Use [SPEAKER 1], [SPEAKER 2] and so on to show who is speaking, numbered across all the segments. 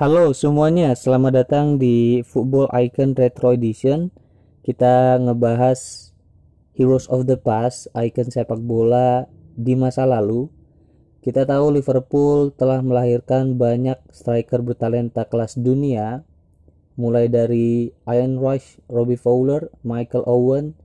[SPEAKER 1] Halo semuanya, selamat datang di Football Icon Retro Edition. Kita ngebahas Heroes of the Past, ikon sepak bola di masa lalu. Kita tahu Liverpool telah melahirkan banyak striker bertalenta kelas dunia, mulai dari Ian Rush, Robbie Fowler, Michael Owen,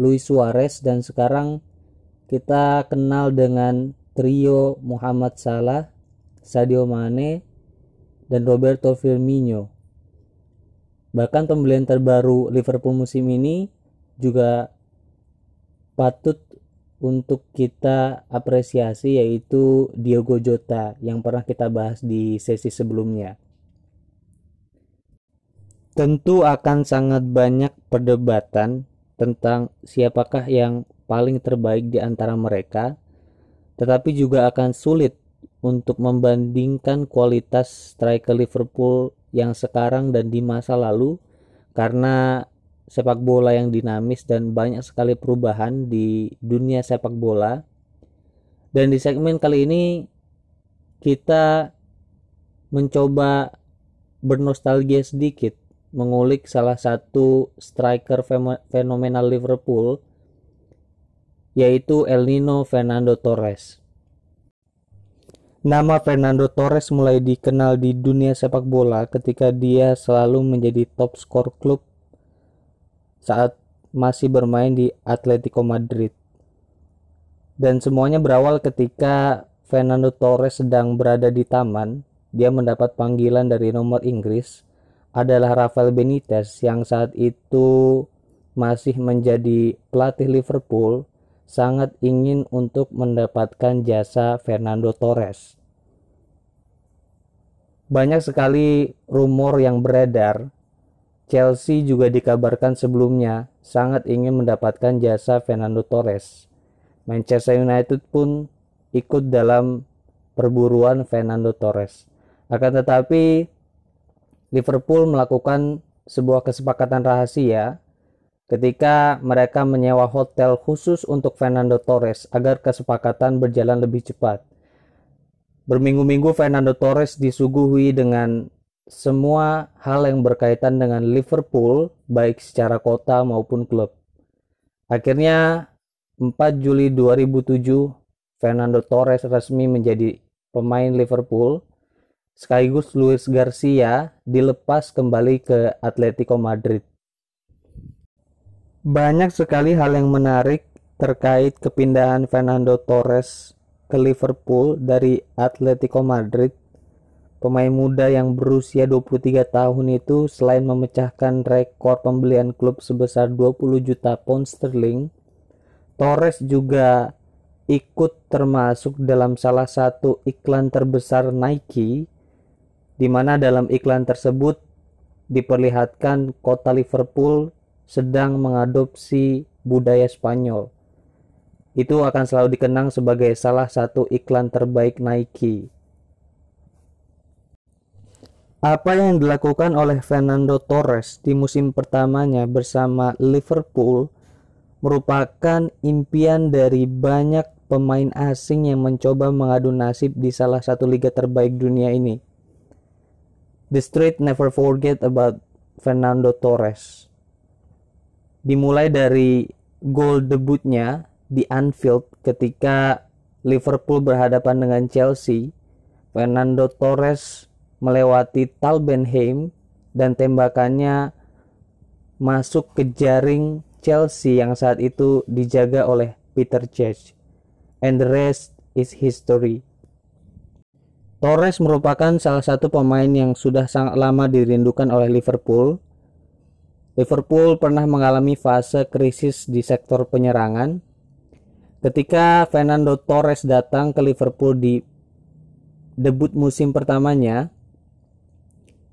[SPEAKER 1] Luis Suarez, dan sekarang kita kenal dengan trio Muhammad Salah, Sadio Mane, dan Roberto Firmino. Bahkan pembelian terbaru Liverpool musim ini juga patut untuk kita apresiasi yaitu Diogo Jota yang pernah kita bahas di sesi sebelumnya. Tentu akan sangat banyak perdebatan tentang siapakah yang paling terbaik di antara mereka, tetapi juga akan sulit untuk membandingkan kualitas striker Liverpool yang sekarang dan di masa lalu karena sepak bola yang dinamis dan banyak sekali perubahan di dunia sepak bola. Dan di segmen kali ini kita mencoba bernostalgia sedikit mengulik salah satu striker fenomenal Liverpool yaitu El Nino Fernando Torres. Nama Fernando Torres mulai dikenal di dunia sepak bola ketika dia selalu menjadi top skor klub saat masih bermain di Atletico Madrid. Dan semuanya berawal ketika Fernando Torres sedang berada di taman, dia mendapat panggilan dari nomor Inggris adalah Rafael Benitez yang saat itu masih menjadi pelatih Liverpool sangat ingin untuk mendapatkan jasa Fernando Torres. Banyak sekali rumor yang beredar. Chelsea juga dikabarkan sebelumnya sangat ingin mendapatkan jasa Fernando Torres. Manchester United pun ikut dalam perburuan Fernando Torres. Akan tetapi Liverpool melakukan sebuah kesepakatan rahasia ketika mereka menyewa hotel khusus untuk Fernando Torres agar kesepakatan berjalan lebih cepat. Berminggu-minggu Fernando Torres disuguhi dengan semua hal yang berkaitan dengan Liverpool, baik secara kota maupun klub. Akhirnya 4 Juli 2007, Fernando Torres resmi menjadi pemain Liverpool, sekaligus Luis Garcia dilepas kembali ke Atletico Madrid. Banyak sekali hal yang menarik terkait kepindahan Fernando Torres ke Liverpool dari Atletico Madrid. Pemain muda yang berusia 23 tahun itu selain memecahkan rekor pembelian klub sebesar 20 juta pound sterling, Torres juga ikut termasuk dalam salah satu iklan terbesar Nike di mana dalam iklan tersebut diperlihatkan kota Liverpool sedang mengadopsi budaya Spanyol itu akan selalu dikenang sebagai salah satu iklan terbaik Nike. Apa yang dilakukan oleh Fernando Torres di musim pertamanya bersama Liverpool merupakan impian dari banyak pemain asing yang mencoba mengadu nasib di salah satu liga terbaik dunia ini. The street never forget about Fernando Torres. Dimulai dari gol debutnya di Anfield ketika Liverpool berhadapan dengan Chelsea, Fernando Torres melewati Tal Benheim dan tembakannya masuk ke jaring Chelsea yang saat itu dijaga oleh Peter Cech. And the rest is history. Torres merupakan salah satu pemain yang sudah sangat lama dirindukan oleh Liverpool. Liverpool pernah mengalami fase krisis di sektor penyerangan Ketika Fernando Torres datang ke Liverpool di debut musim pertamanya,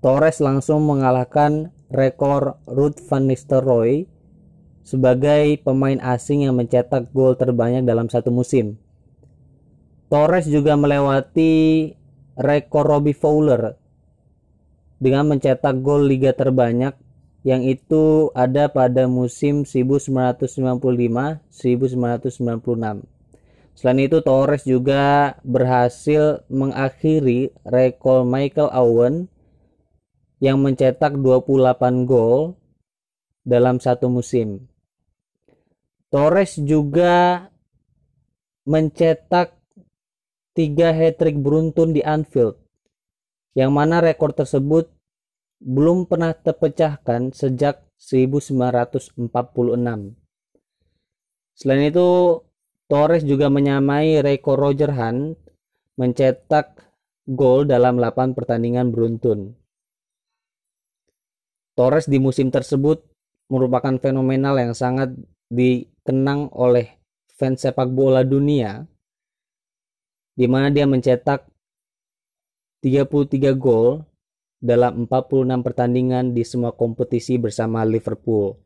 [SPEAKER 1] Torres langsung mengalahkan rekor Ruud van Nistelrooy sebagai pemain asing yang mencetak gol terbanyak dalam satu musim. Torres juga melewati rekor Robbie Fowler dengan mencetak gol liga terbanyak yang itu ada pada musim 1995-1996. Selain itu Torres juga berhasil mengakhiri rekor Michael Owen yang mencetak 28 gol dalam satu musim. Torres juga mencetak tiga hat-trick beruntun di Anfield, yang mana rekor tersebut belum pernah terpecahkan sejak 1946. Selain itu, Torres juga menyamai rekor Roger Hunt mencetak gol dalam 8 pertandingan beruntun. Torres di musim tersebut merupakan fenomenal yang sangat dikenang oleh fans sepak bola dunia di mana dia mencetak 33 gol dalam 46 pertandingan di semua kompetisi bersama Liverpool.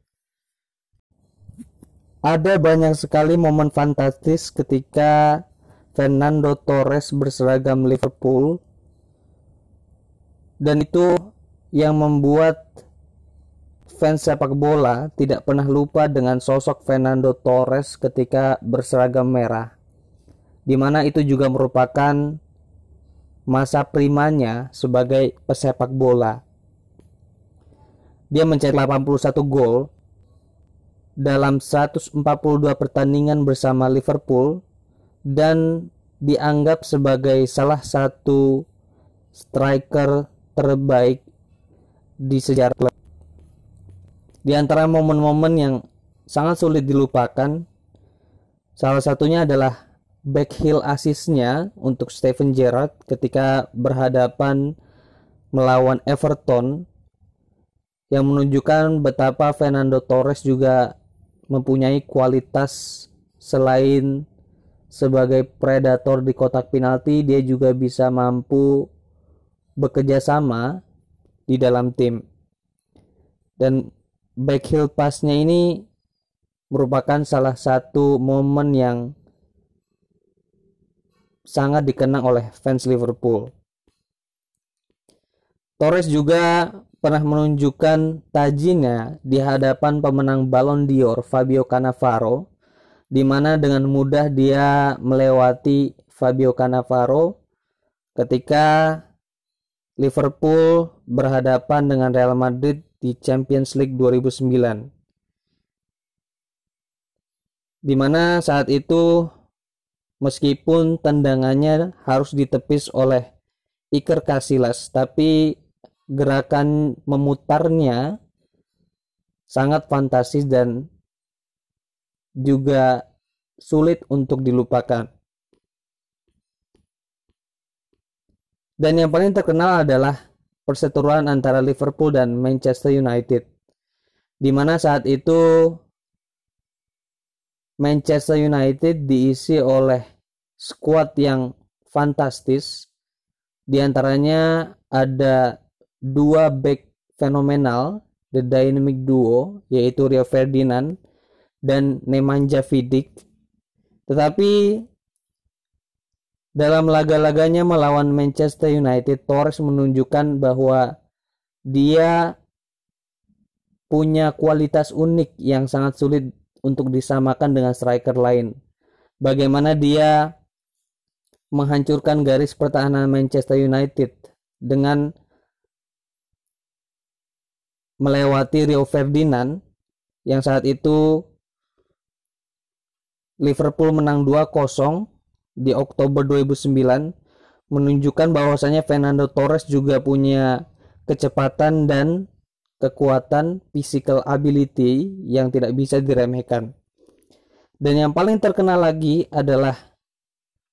[SPEAKER 1] Ada banyak sekali momen fantastis ketika Fernando Torres berseragam Liverpool dan itu yang membuat fans sepak bola tidak pernah lupa dengan sosok Fernando Torres ketika berseragam merah. Di mana itu juga merupakan masa primanya sebagai pesepak bola. Dia mencetak 81 gol dalam 142 pertandingan bersama Liverpool dan dianggap sebagai salah satu striker terbaik di sejarah klub. Di antara momen-momen yang sangat sulit dilupakan, salah satunya adalah backheel asisnya untuk Steven Gerrard ketika berhadapan melawan Everton yang menunjukkan betapa Fernando Torres juga mempunyai kualitas selain sebagai predator di kotak penalti dia juga bisa mampu bekerja sama di dalam tim. Dan backheel passnya ini merupakan salah satu momen yang sangat dikenang oleh fans Liverpool. Torres juga pernah menunjukkan tajinya di hadapan pemenang Ballon d'Or Fabio Cannavaro di mana dengan mudah dia melewati Fabio Cannavaro ketika Liverpool berhadapan dengan Real Madrid di Champions League 2009 di mana saat itu meskipun tendangannya harus ditepis oleh Iker Casillas tapi gerakan memutarnya sangat fantastis dan juga sulit untuk dilupakan. Dan yang paling terkenal adalah perseteruan antara Liverpool dan Manchester United. Di mana saat itu Manchester United diisi oleh skuad yang fantastis. Di antaranya ada dua back fenomenal, the dynamic duo, yaitu Rio Ferdinand dan Nemanja Vidic. Tetapi dalam laga-laganya melawan Manchester United, Torres menunjukkan bahwa dia punya kualitas unik yang sangat sulit untuk disamakan dengan striker lain. Bagaimana dia menghancurkan garis pertahanan Manchester United dengan melewati Rio Ferdinand yang saat itu Liverpool menang 2-0 di Oktober 2009 menunjukkan bahwasanya Fernando Torres juga punya kecepatan dan kekuatan physical ability yang tidak bisa diremehkan. Dan yang paling terkenal lagi adalah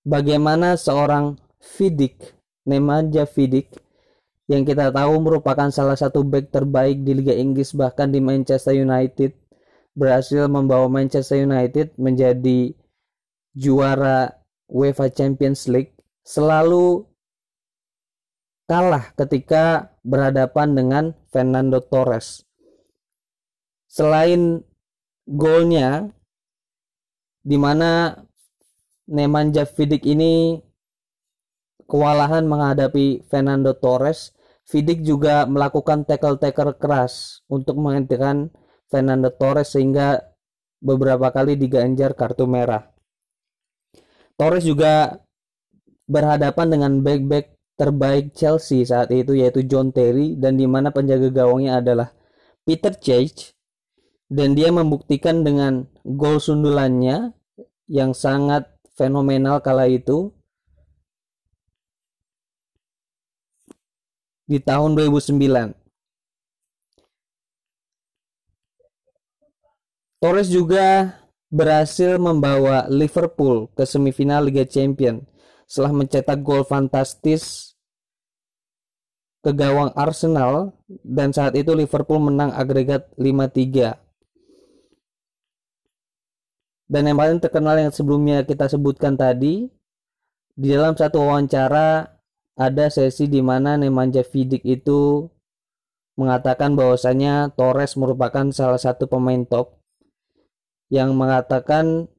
[SPEAKER 1] bagaimana seorang Vidic, Nemanja Vidic, yang kita tahu merupakan salah satu back terbaik di Liga Inggris bahkan di Manchester United berhasil membawa Manchester United menjadi juara UEFA Champions League selalu kalah ketika berhadapan dengan Fernando Torres. Selain golnya di mana Nemanja Vidic ini kewalahan menghadapi Fernando Torres, Vidic juga melakukan tackle-tackle keras untuk menghentikan Fernando Torres sehingga beberapa kali diganjar kartu merah. Torres juga berhadapan dengan back-back terbaik Chelsea saat itu yaitu John Terry dan di mana penjaga gawangnya adalah Peter Cech dan dia membuktikan dengan gol sundulannya yang sangat fenomenal kala itu di tahun 2009. Torres juga berhasil membawa Liverpool ke semifinal Liga Champions setelah mencetak gol fantastis ke gawang Arsenal dan saat itu Liverpool menang agregat 5-3. Dan yang paling terkenal yang sebelumnya kita sebutkan tadi, di dalam satu wawancara ada sesi di mana Nemanja Vidic itu mengatakan bahwasanya Torres merupakan salah satu pemain top yang mengatakan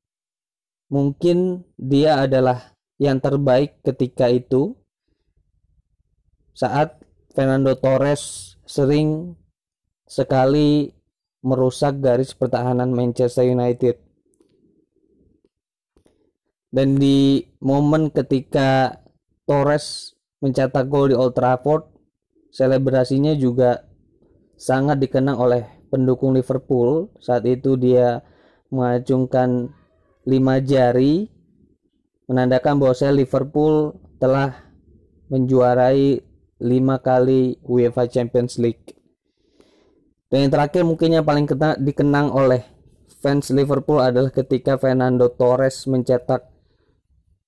[SPEAKER 1] mungkin dia adalah yang terbaik ketika itu saat Fernando Torres sering sekali merusak garis pertahanan Manchester United. Dan di momen ketika Torres mencetak gol di Old Trafford, selebrasinya juga sangat dikenang oleh pendukung Liverpool. Saat itu dia mengacungkan lima jari menandakan bahwa saya Liverpool telah menjuarai lima kali UEFA Champions League. Dan yang terakhir mungkin yang paling dikenang oleh fans Liverpool adalah ketika Fernando Torres mencetak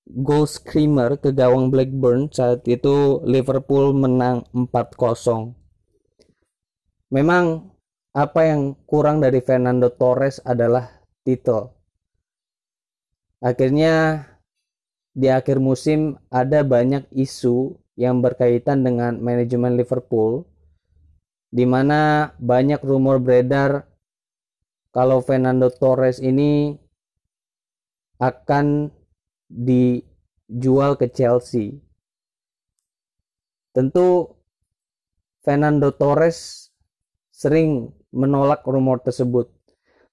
[SPEAKER 1] goal screamer ke gawang Blackburn saat itu Liverpool menang 4-0. Memang apa yang kurang dari Fernando Torres adalah titel. Akhirnya di akhir musim ada banyak isu yang berkaitan dengan manajemen Liverpool di mana banyak rumor beredar kalau Fernando Torres ini akan dijual ke Chelsea. Tentu Fernando Torres sering menolak rumor tersebut.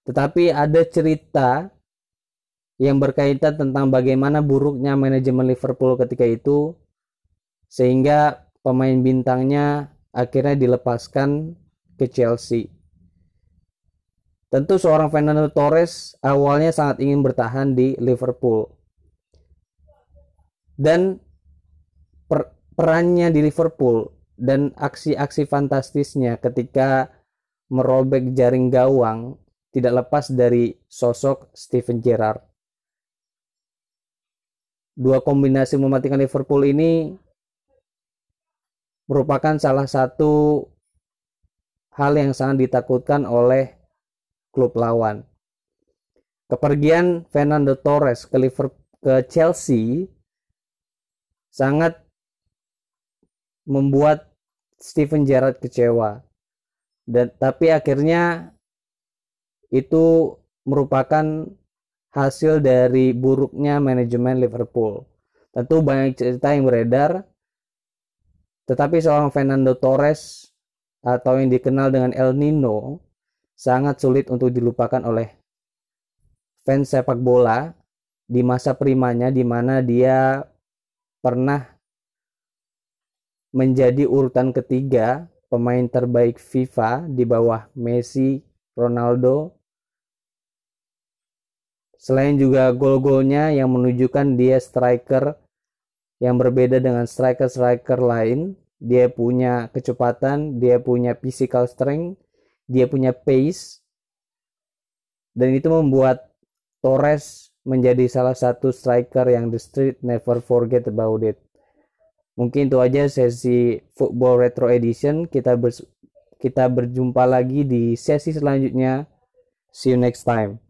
[SPEAKER 1] Tetapi ada cerita yang berkaitan tentang bagaimana buruknya manajemen Liverpool ketika itu sehingga pemain bintangnya akhirnya dilepaskan ke Chelsea. Tentu seorang Fernando Torres awalnya sangat ingin bertahan di Liverpool. Dan per perannya di Liverpool dan aksi-aksi fantastisnya ketika merobek jaring gawang tidak lepas dari sosok Steven Gerrard. Dua kombinasi mematikan Liverpool ini merupakan salah satu hal yang sangat ditakutkan oleh klub lawan. Kepergian Fernando Torres ke Liverpool ke Chelsea sangat membuat Steven Gerrard kecewa. Dan tapi akhirnya itu merupakan hasil dari buruknya manajemen Liverpool. Tentu banyak cerita yang beredar, tetapi seorang Fernando Torres atau yang dikenal dengan El Nino sangat sulit untuk dilupakan oleh fans sepak bola di masa primanya di mana dia pernah menjadi urutan ketiga pemain terbaik FIFA di bawah Messi, Ronaldo, Selain juga gol-golnya yang menunjukkan dia striker yang berbeda dengan striker-striker lain, dia punya kecepatan, dia punya physical strength, dia punya pace, dan itu membuat Torres menjadi salah satu striker yang the street never forget about it. Mungkin itu aja sesi Football Retro Edition. Kita ber, kita berjumpa lagi di sesi selanjutnya. See you next time.